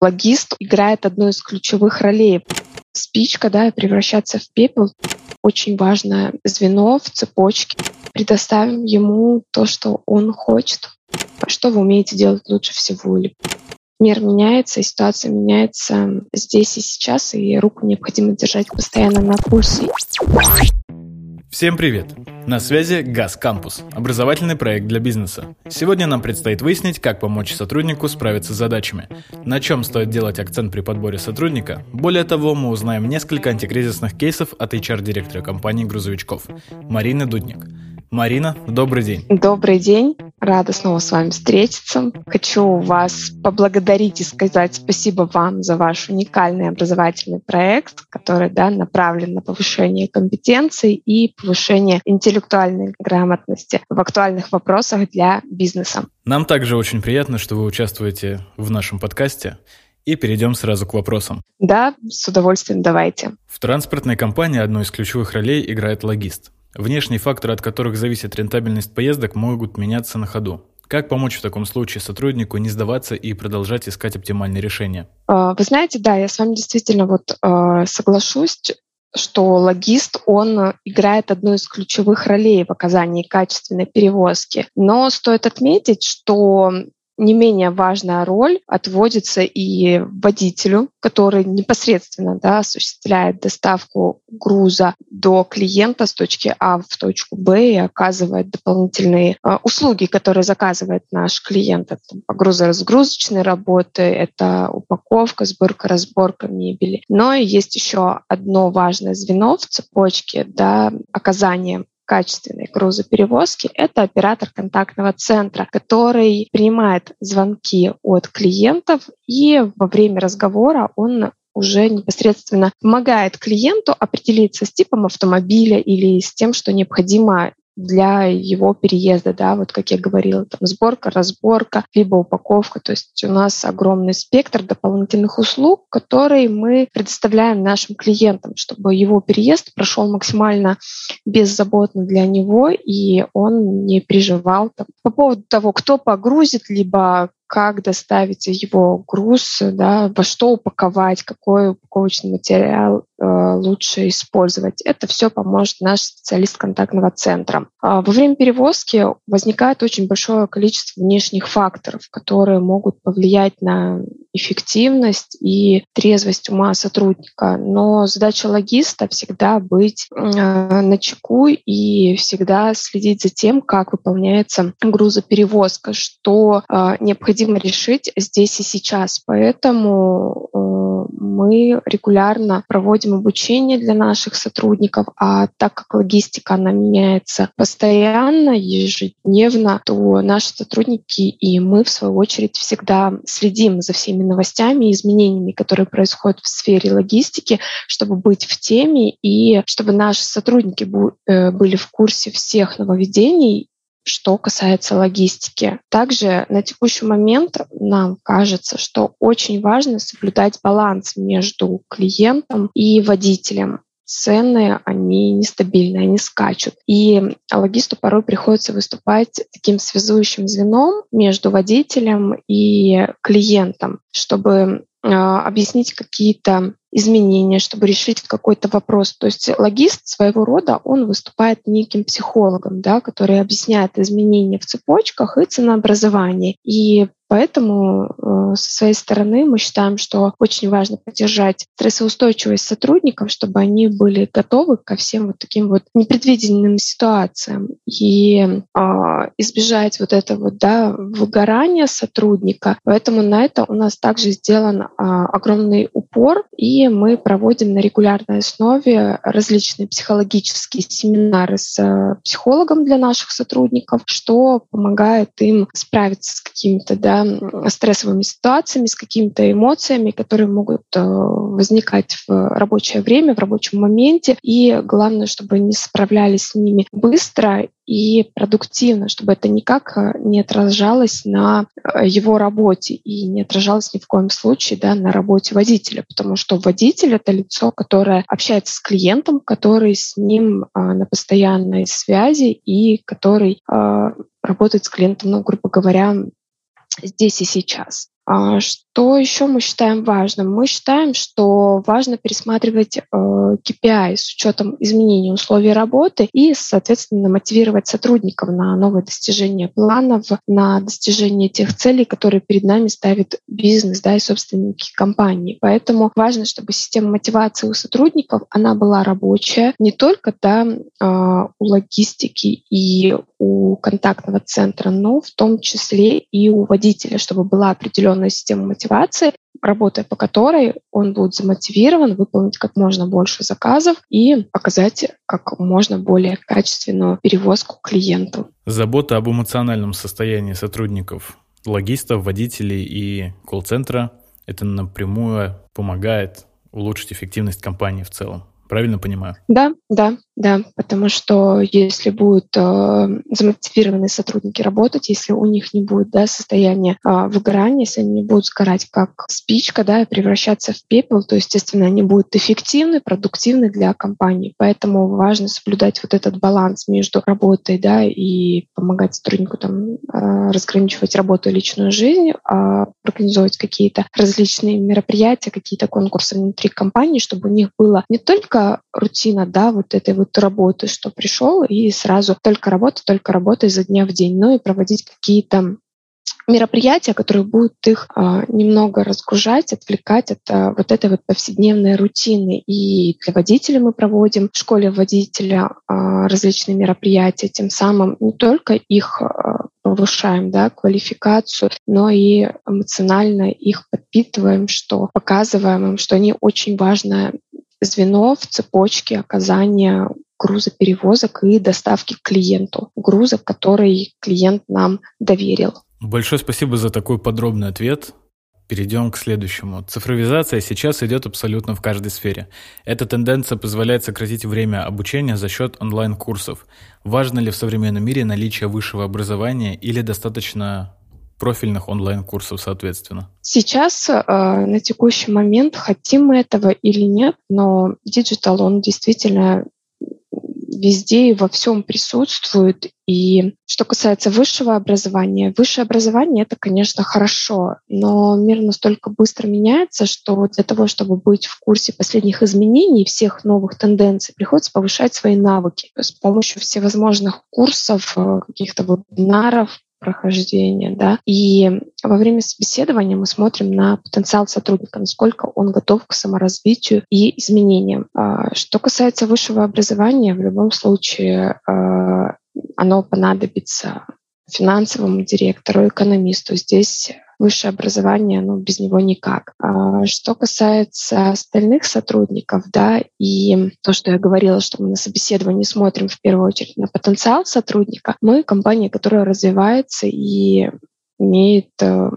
Логист играет одну из ключевых ролей. Спичка, да, превращаться в пепел — очень важное звено в цепочке. Предоставим ему то, что он хочет. Что вы умеете делать лучше всего? Мир меняется, ситуация меняется здесь и сейчас, и руку необходимо держать постоянно на пульсе. Всем привет! На связи ГАЗ Кампус, образовательный проект для бизнеса. Сегодня нам предстоит выяснить, как помочь сотруднику справиться с задачами, на чем стоит делать акцент при подборе сотрудника. Более того, мы узнаем несколько антикризисных кейсов от HR-директора компании грузовичков Марины Дудник. Марина, добрый день. Добрый день. Рада снова с вами встретиться. Хочу вас поблагодарить и сказать спасибо вам за ваш уникальный образовательный проект, который да, направлен на повышение компетенций и повышение интеллектуальной грамотности в актуальных вопросах для бизнеса. Нам также очень приятно, что вы участвуете в нашем подкасте. И перейдем сразу к вопросам. Да, с удовольствием давайте. В транспортной компании одной из ключевых ролей играет логист. Внешние факторы, от которых зависит рентабельность поездок, могут меняться на ходу. Как помочь в таком случае сотруднику не сдаваться и продолжать искать оптимальные решения? А, вы знаете, да, я с вами действительно вот а, соглашусь, что логист, он играет одну из ключевых ролей в оказании качественной перевозки. Но стоит отметить, что не менее важная роль отводится и водителю, который непосредственно да, осуществляет доставку груза до клиента с точки А в точку Б и оказывает дополнительные э, услуги, которые заказывает наш клиент. Это погрузо-разгрузочные работы, это упаковка, сборка, разборка мебели. Но есть еще одно важное звено в цепочке да, оказания качественной грузоперевозки — это оператор контактного центра, который принимает звонки от клиентов и во время разговора он уже непосредственно помогает клиенту определиться с типом автомобиля или с тем, что необходимо для его переезда, да, вот как я говорила, там сборка, разборка, либо упаковка. То есть у нас огромный спектр дополнительных услуг, которые мы предоставляем нашим клиентам, чтобы его переезд прошел максимально беззаботно для него, и он не переживал там, по поводу того, кто погрузит, либо как доставить его груз, да, во что упаковать, какой упаковочный материал э, лучше использовать. Это все поможет наш специалист контактного центра. А во время перевозки возникает очень большое количество внешних факторов, которые могут повлиять на эффективность и трезвость ума сотрудника. Но задача логиста всегда быть э, на чеку и всегда следить за тем, как выполняется грузоперевозка, что э, необходимо решить здесь и сейчас. Поэтому э, мы регулярно проводим обучение для наших сотрудников, а так как логистика, она меняется постоянно, ежедневно, то наши сотрудники и мы, в свою очередь, всегда следим за всеми новостями и изменениями, которые происходят в сфере логистики, чтобы быть в теме и чтобы наши сотрудники э, были в курсе всех нововведений что касается логистики. Также на текущий момент нам кажется, что очень важно соблюдать баланс между клиентом и водителем цены, они нестабильные, они скачут. И логисту порой приходится выступать таким связующим звеном между водителем и клиентом, чтобы а, объяснить какие-то изменения, чтобы решить какой-то вопрос. То есть логист своего рода, он выступает неким психологом, да, который объясняет изменения в цепочках и ценообразование. И Поэтому э, со своей стороны мы считаем, что очень важно поддержать стрессоустойчивость сотрудников, чтобы они были готовы ко всем вот таким вот непредвиденным ситуациям и э, избежать вот этого вот, да, выгорания сотрудника. Поэтому на это у нас также сделан э, огромный упор, и мы проводим на регулярной основе различные психологические семинары с э, психологом для наших сотрудников, что помогает им справиться с какими-то да, стрессовыми ситуациями, с какими-то эмоциями, которые могут э, возникать в рабочее время, в рабочем моменте. И главное, чтобы они справлялись с ними быстро и продуктивно, чтобы это никак э, не отражалось на э, его работе и не отражалось ни в коем случае да, на работе водителя, потому что водитель — это лицо, которое общается с клиентом, который с ним на постоянной связи и который работает с клиентом, ну, грубо говоря, здесь и сейчас. А что еще мы считаем важным? Мы считаем, что важно пересматривать э, KPI с учетом изменений условий работы и, соответственно, мотивировать сотрудников на новые достижения планов, на достижение тех целей, которые перед нами ставит бизнес да, и собственники компании. Поэтому важно, чтобы система мотивации у сотрудников она была рабочая не только да, э, у логистики и у контактного центра, но в том числе и у водителя, чтобы была определенная система мотивации, работая по которой он будет замотивирован выполнить как можно больше заказов и показать как можно более качественную перевозку клиенту. Забота об эмоциональном состоянии сотрудников, логистов, водителей и колл-центра – это напрямую помогает улучшить эффективность компании в целом. Правильно понимаю? Да, да, да, потому что если будут э, замотивированные сотрудники работать, если у них не будет да, состояния э, выгорания, если они не будут сгорать как спичка, да, и превращаться в пепел, то, естественно, они будут эффективны, продуктивны для компании. Поэтому важно соблюдать вот этот баланс между работой, да, и помогать сотруднику там э, разграничивать работу и личную жизнь, э, организовывать какие-то различные мероприятия, какие-то конкурсы внутри компании, чтобы у них было не только рутина, да, вот этой вот работы, что пришел и сразу только работа, только работа изо дня в день, но и проводить какие-то мероприятия, которые будут их а, немного разгружать, отвлекать от а, вот этой вот повседневной рутины. И для водителей мы проводим в школе водителя а, различные мероприятия, тем самым не только их а, повышаем да, квалификацию, но и эмоционально их подпитываем, что показываем им, что они очень важная звено в цепочке оказания грузоперевозок и доставки к клиенту, груза, который клиент нам доверил. Большое спасибо за такой подробный ответ. Перейдем к следующему. Цифровизация сейчас идет абсолютно в каждой сфере. Эта тенденция позволяет сократить время обучения за счет онлайн-курсов. Важно ли в современном мире наличие высшего образования или достаточно профильных онлайн-курсов, соответственно? Сейчас, э, на текущий момент, хотим мы этого или нет, но digital, он действительно везде и во всем присутствует. И что касается высшего образования, высшее образование — это, конечно, хорошо, но мир настолько быстро меняется, что для того, чтобы быть в курсе последних изменений, всех новых тенденций, приходится повышать свои навыки с помощью всевозможных курсов, э, каких-то вебинаров, прохождения, да. И во время собеседования мы смотрим на потенциал сотрудника, насколько он готов к саморазвитию и изменениям. А, что касается высшего образования, в любом случае а, оно понадобится финансовому директору, экономисту. Здесь высшее образование, ну, без него никак. А что касается остальных сотрудников, да, и то, что я говорила, что мы на собеседовании смотрим в первую очередь на потенциал сотрудника, мы компания, которая развивается и имеет э,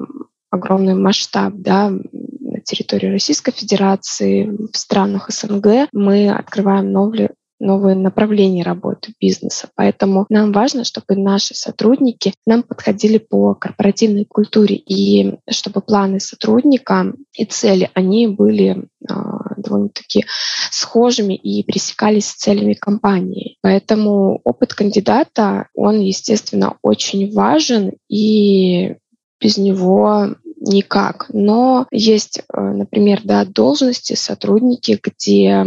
огромный масштаб, да, на территории Российской Федерации, в странах СНГ мы открываем новые, новые направления работы бизнеса. Поэтому нам важно, чтобы наши сотрудники нам подходили по корпоративной культуре и чтобы планы сотрудника и цели, они были э, довольно-таки схожими и пересекались с целями компании. Поэтому опыт кандидата, он, естественно, очень важен и без него никак. Но есть, э, например, да, должности, сотрудники, где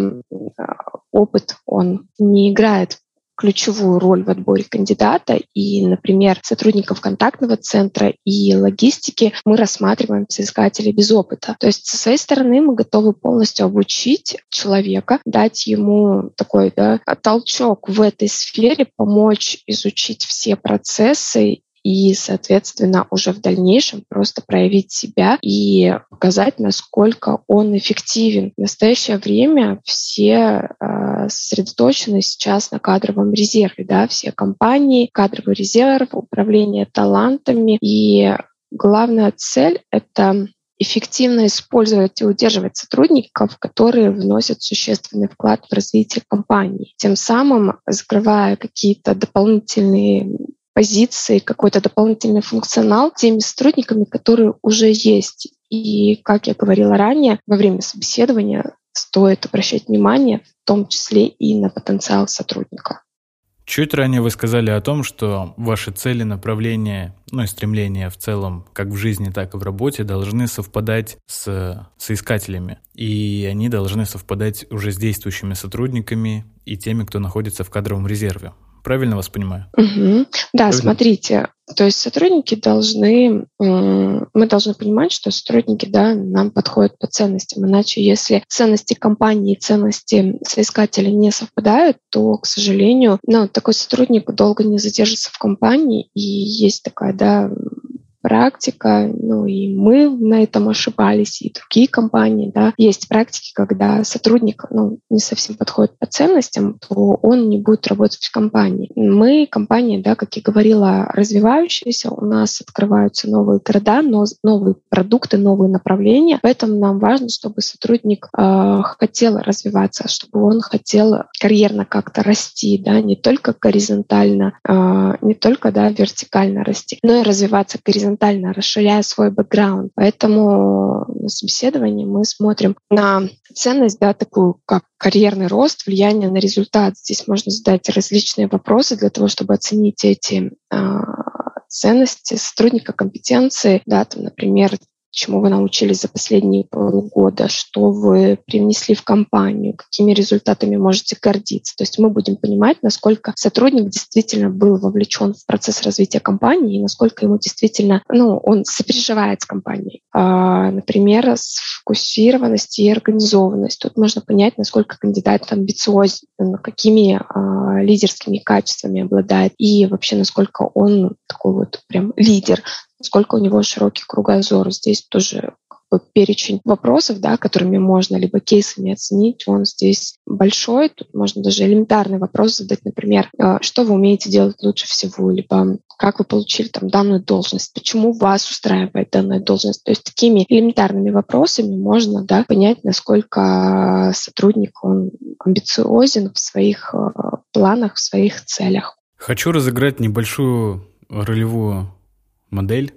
опыт, он не играет ключевую роль в отборе кандидата. И, например, сотрудников контактного центра и логистики мы рассматриваем соискателей без опыта. То есть со своей стороны мы готовы полностью обучить человека, дать ему такой да, толчок в этой сфере, помочь изучить все процессы и, соответственно, уже в дальнейшем просто проявить себя и показать, насколько он эффективен. В настоящее время все э, сосредоточены сейчас на кадровом резерве, да, все компании, кадровый резерв, управление талантами. И главная цель — это эффективно использовать и удерживать сотрудников, которые вносят существенный вклад в развитие компании, тем самым закрывая какие-то дополнительные позиции, какой-то дополнительный функционал теми сотрудниками, которые уже есть. И, как я говорила ранее, во время собеседования стоит обращать внимание в том числе и на потенциал сотрудника. Чуть ранее вы сказали о том, что ваши цели, направления, ну и стремления в целом, как в жизни, так и в работе, должны совпадать с соискателями. И они должны совпадать уже с действующими сотрудниками и теми, кто находится в кадровом резерве. Правильно вас понимаю? Угу. Да, Правильно? смотрите, то есть сотрудники должны, мы должны понимать, что сотрудники да, нам подходят по ценностям. Иначе, если ценности компании и ценности соискателя не совпадают, то, к сожалению, ну, такой сотрудник долго не задержится в компании. И есть такая да, практика, ну и мы на этом ошибались, и другие компании, да. Есть практики, когда сотрудник ну, не совсем подходит по ценностям, то он не будет работать в компании. Мы компания, да, как я говорила, развивающаяся, у нас открываются новые города, но новые продукты, новые направления, поэтому нам важно, чтобы сотрудник э, хотел развиваться, чтобы он хотел карьерно как-то расти, да, не только горизонтально, э, не только, да, вертикально расти, но и развиваться горизонтально горизонтально, расширяя свой бэкграунд. Поэтому на собеседовании мы смотрим на ценность, да, такую как карьерный рост, влияние на результат. Здесь можно задать различные вопросы для того, чтобы оценить эти э, ценности сотрудника, компетенции, да, там, например, чему вы научились за последние полгода, что вы привнесли в компанию, какими результатами можете гордиться. То есть мы будем понимать, насколько сотрудник действительно был вовлечен в процесс развития компании и насколько ему действительно, ну, он сопереживает с компанией. А, например, сфокусированность и организованность. Тут можно понять, насколько кандидат амбициозен, какими а, лидерскими качествами обладает и вообще насколько он такой вот прям лидер сколько у него широкий кругозор. Здесь тоже перечень вопросов, да, которыми можно либо кейсами оценить, он здесь большой. Тут можно даже элементарный вопрос задать, например, «А что вы умеете делать лучше всего, либо как вы получили там данную должность, почему вас устраивает данная должность. То есть такими элементарными вопросами можно да, понять, насколько сотрудник он амбициозен в своих э, планах, в своих целях. Хочу разыграть небольшую ролевую модель,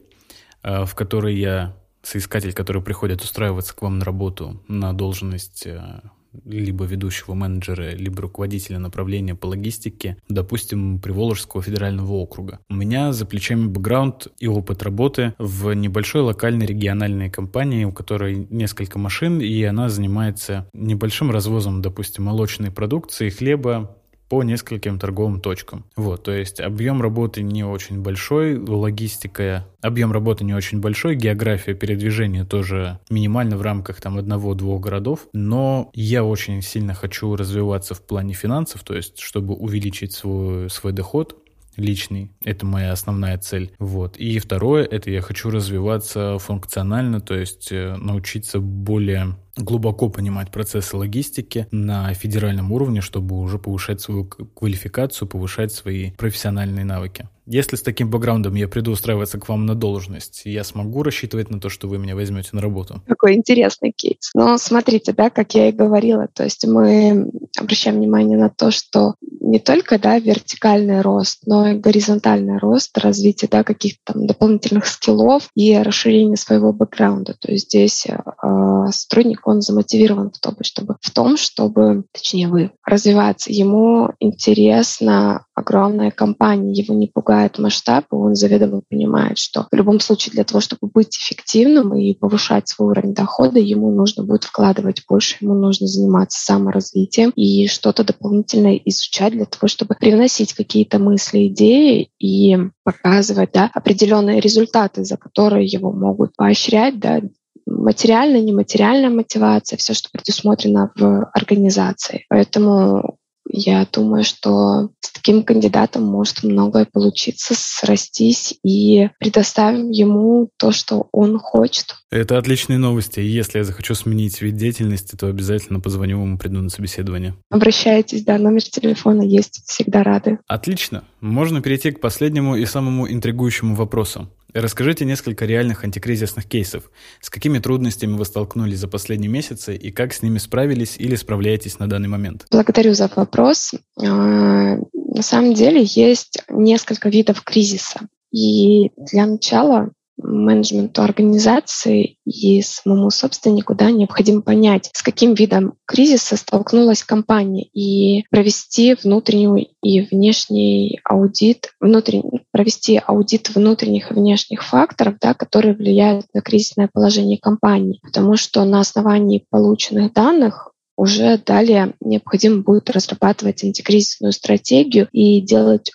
э, в которой я соискатель, который приходит устраиваться к вам на работу на должность э, либо ведущего менеджера, либо руководителя направления по логистике, допустим, Приволжского федерального округа. У меня за плечами бэкграунд и опыт работы в небольшой локальной региональной компании, у которой несколько машин, и она занимается небольшим развозом, допустим, молочной продукции, хлеба, по нескольким торговым точкам. Вот, то есть объем работы не очень большой, логистика, объем работы не очень большой, география передвижения тоже минимально в рамках там одного-двух городов, но я очень сильно хочу развиваться в плане финансов, то есть чтобы увеличить свой, свой доход, личный. Это моя основная цель. Вот. И второе, это я хочу развиваться функционально, то есть э, научиться более глубоко понимать процессы логистики на федеральном уровне, чтобы уже повышать свою квалификацию, повышать свои профессиональные навыки. Если с таким бэкграундом я приду устраиваться к вам на должность, я смогу рассчитывать на то, что вы меня возьмете на работу? Какой интересный кейс. Но смотрите, да, как я и говорила, то есть мы обращаем внимание на то, что не только да, вертикальный рост, но и горизонтальный рост, развитие да, каких-то там дополнительных скиллов и расширение своего бэкграунда. То есть здесь э, сотрудник, он замотивирован в том, чтобы, в том, чтобы, точнее вы, развиваться. Ему интересна огромная компания, его не пугает масштаб, и он заведомо понимает, что в любом случае для того, чтобы быть эффективным и повышать свой уровень дохода, ему нужно будет вкладывать больше, ему нужно заниматься саморазвитием и что-то дополнительное изучать для того, чтобы привносить какие-то мысли, идеи и показывать да, определенные результаты, за которые его могут поощрять, да, материальная, нематериальная мотивация, все, что предусмотрено в организации. Поэтому я думаю, что с таким кандидатом может многое получиться, срастись и предоставим ему то, что он хочет. Это отличные новости. Если я захочу сменить вид деятельности, то обязательно позвоню вам и приду на собеседование. Обращайтесь, да, номер телефона есть, всегда рады. Отлично. Можно перейти к последнему и самому интригующему вопросу. Расскажите несколько реальных антикризисных кейсов. С какими трудностями вы столкнулись за последние месяцы и как с ними справились или справляетесь на данный момент? Благодарю за вопрос. А, на самом деле есть несколько видов кризиса. И для начала менеджменту организации и самому собственнику да, необходимо понять, с каким видом кризиса столкнулась компания и провести внутренний и внешний аудит, внутренний, провести аудит внутренних и внешних факторов, да, которые влияют на кризисное положение компании. Потому что на основании полученных данных уже далее необходимо будет разрабатывать антикризисную стратегию и делать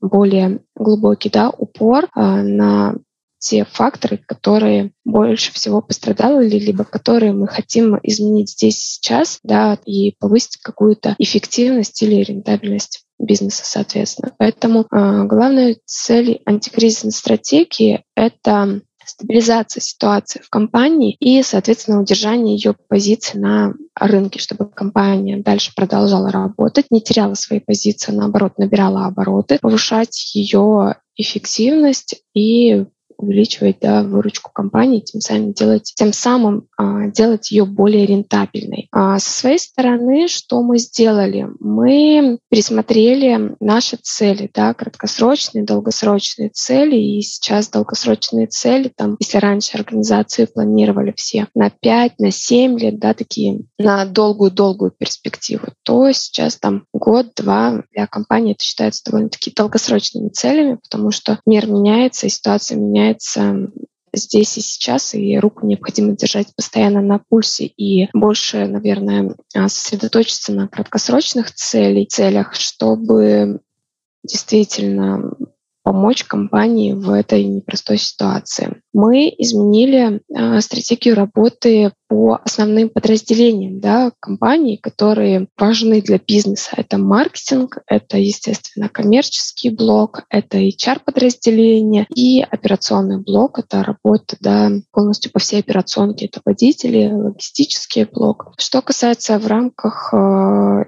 более глубокий да, упор а, на те факторы, которые больше всего пострадали, либо которые мы хотим изменить здесь сейчас, да, и повысить какую-то эффективность или рентабельность бизнеса, соответственно. Поэтому э, главная цель антикризисной стратегии — это стабилизация ситуации в компании и, соответственно, удержание ее позиции на рынке, чтобы компания дальше продолжала работать, не теряла свои позиции, наоборот, набирала обороты, повышать ее эффективность и увеличивать да, выручку компании, тем самым делать, тем самым а, делать ее более рентабельной. А со своей стороны, что мы сделали? Мы пересмотрели наши цели, да, краткосрочные, долгосрочные цели, и сейчас долгосрочные цели, там, если раньше организации планировали все на 5, на 7 лет, да, такие на долгую-долгую перспективу, то сейчас там год-два для компании это считается довольно-таки долгосрочными целями, потому что мир меняется, и ситуация меняется меняется здесь и сейчас, и руку необходимо держать постоянно на пульсе и больше, наверное, а, сосредоточиться на краткосрочных целей, целях, чтобы действительно помочь компании в этой непростой ситуации. Мы изменили э, стратегию работы по основным подразделениям да, компании, которые важны для бизнеса. Это маркетинг, это, естественно, коммерческий блок, это HR-подразделение и операционный блок. Это работа да, полностью по всей операционке. Это водители, логистический блок. Что касается в рамках э,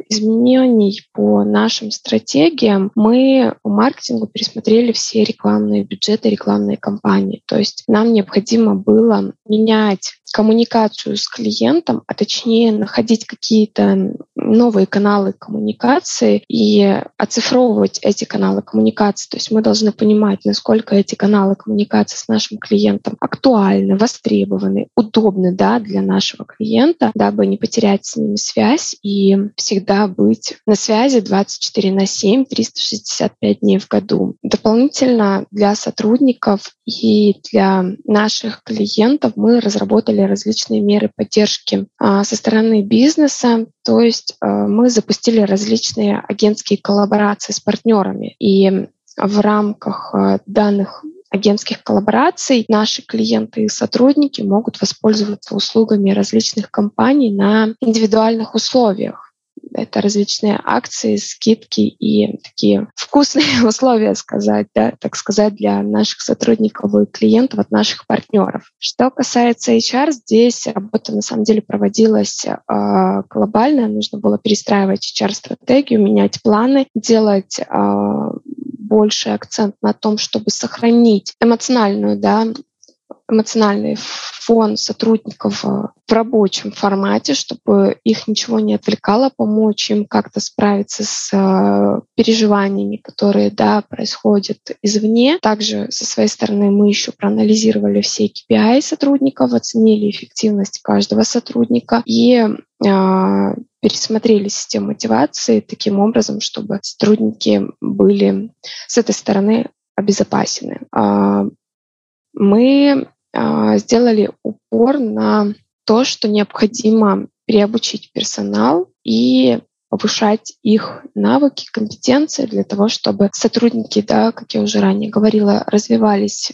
изменений по нашим стратегиям, мы по маркетингу пересмотрели все рекламные бюджеты, рекламные кампании. То есть нам необходимо было менять коммуникацию с клиентом, а точнее находить какие-то новые каналы коммуникации и оцифровывать эти каналы коммуникации. То есть мы должны понимать, насколько эти каналы коммуникации с нашим клиентом актуальны, востребованы, удобны да, для нашего клиента, дабы не потерять с ними связь и всегда быть на связи 24 на 7, 365 дней в году. Дополнительно для сотрудников и для наших клиентов мы разработали различные меры поддержки а, со стороны бизнеса. То есть а, мы запустили различные агентские коллаборации с партнерами. И в рамках а, данных агентских коллабораций наши клиенты и сотрудники могут воспользоваться услугами различных компаний на индивидуальных условиях это различные акции, скидки и такие вкусные условия сказать, да, так сказать, для наших сотрудников и клиентов от наших партнеров. Что касается HR, здесь работа на самом деле проводилась э, глобально, нужно было перестраивать HR-стратегию, менять планы, делать э, больше акцент на том, чтобы сохранить эмоциональную да, эмоциональный фон сотрудников э, в рабочем формате, чтобы их ничего не отвлекало, помочь им как-то справиться с э, переживаниями, которые да, происходят извне. Также со своей стороны мы еще проанализировали все KPI сотрудников, оценили эффективность каждого сотрудника и э, пересмотрели систему мотивации таким образом, чтобы сотрудники были с этой стороны обезопасены. А, мы сделали упор на то, что необходимо переобучить персонал и повышать их навыки, компетенции для того, чтобы сотрудники, да, как я уже ранее говорила, развивались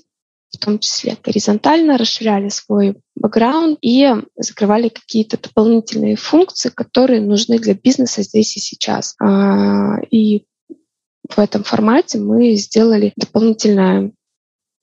в том числе горизонтально, расширяли свой бэкграунд и закрывали какие-то дополнительные функции, которые нужны для бизнеса здесь и сейчас. А, и в этом формате мы сделали дополнительное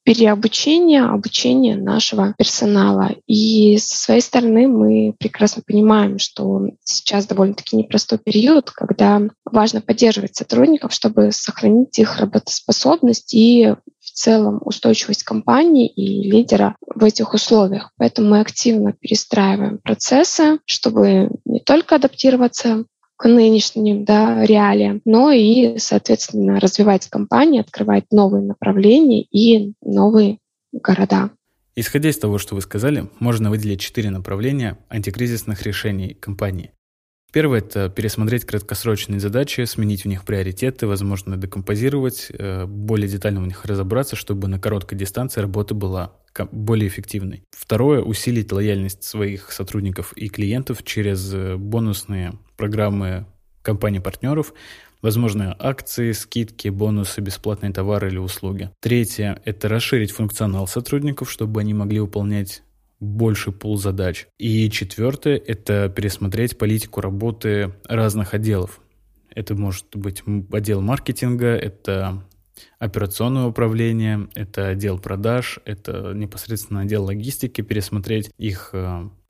переобучение, обучение нашего персонала. И со своей стороны мы прекрасно понимаем, что сейчас довольно-таки непростой период, когда важно поддерживать сотрудников, чтобы сохранить их работоспособность и в целом устойчивость компании и лидера в этих условиях. Поэтому мы активно перестраиваем процессы, чтобы не только адаптироваться к нынешним да, реалиям, но и, соответственно, развивать компанию, открывать новые направления и новые города. Исходя из того, что вы сказали, можно выделить четыре направления антикризисных решений компании. Первое – это пересмотреть краткосрочные задачи, сменить в них приоритеты, возможно, декомпозировать, э, более детально в них разобраться, чтобы на короткой дистанции работа была более эффективной. Второе – усилить лояльность своих сотрудников и клиентов через э, бонусные программы компаний-партнеров, возможно, акции, скидки, бонусы, бесплатные товары или услуги. Третье – это расширить функционал сотрудников, чтобы они могли выполнять больше пул задач. И четвертое – это пересмотреть политику работы разных отделов. Это может быть отдел маркетинга, это операционное управление, это отдел продаж, это непосредственно отдел логистики, пересмотреть их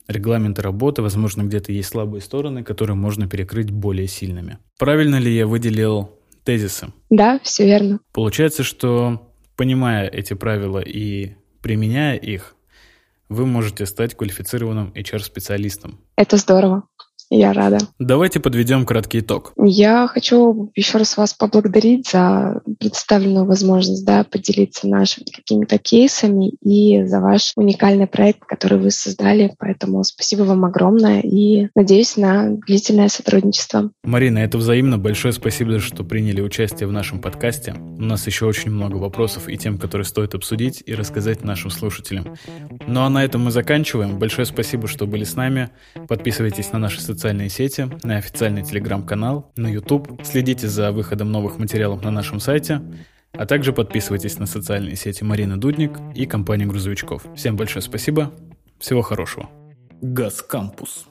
регламенты работы, возможно, где-то есть слабые стороны, которые можно перекрыть более сильными. Правильно ли я выделил тезисы? Да, все верно. Получается, что понимая эти правила и применяя их, вы можете стать квалифицированным HR-специалистом. Это здорово. Я рада. Давайте подведем краткий итог. Я хочу еще раз вас поблагодарить за представленную возможность да, поделиться нашими какими-то кейсами и за ваш уникальный проект, который вы создали. Поэтому спасибо вам огромное и надеюсь на длительное сотрудничество. Марина, это взаимно. Большое спасибо, что приняли участие в нашем подкасте. У нас еще очень много вопросов и тем, которые стоит обсудить и рассказать нашим слушателям. Ну а на этом мы заканчиваем. Большое спасибо, что были с нами. Подписывайтесь на наши социальные сети, на официальный телеграм-канал, на YouTube. Следите за выходом новых материалов на нашем сайте. А также подписывайтесь на социальные сети Марина Дудник и компании грузовичков. Всем большое спасибо. Всего хорошего. Газ Кампус.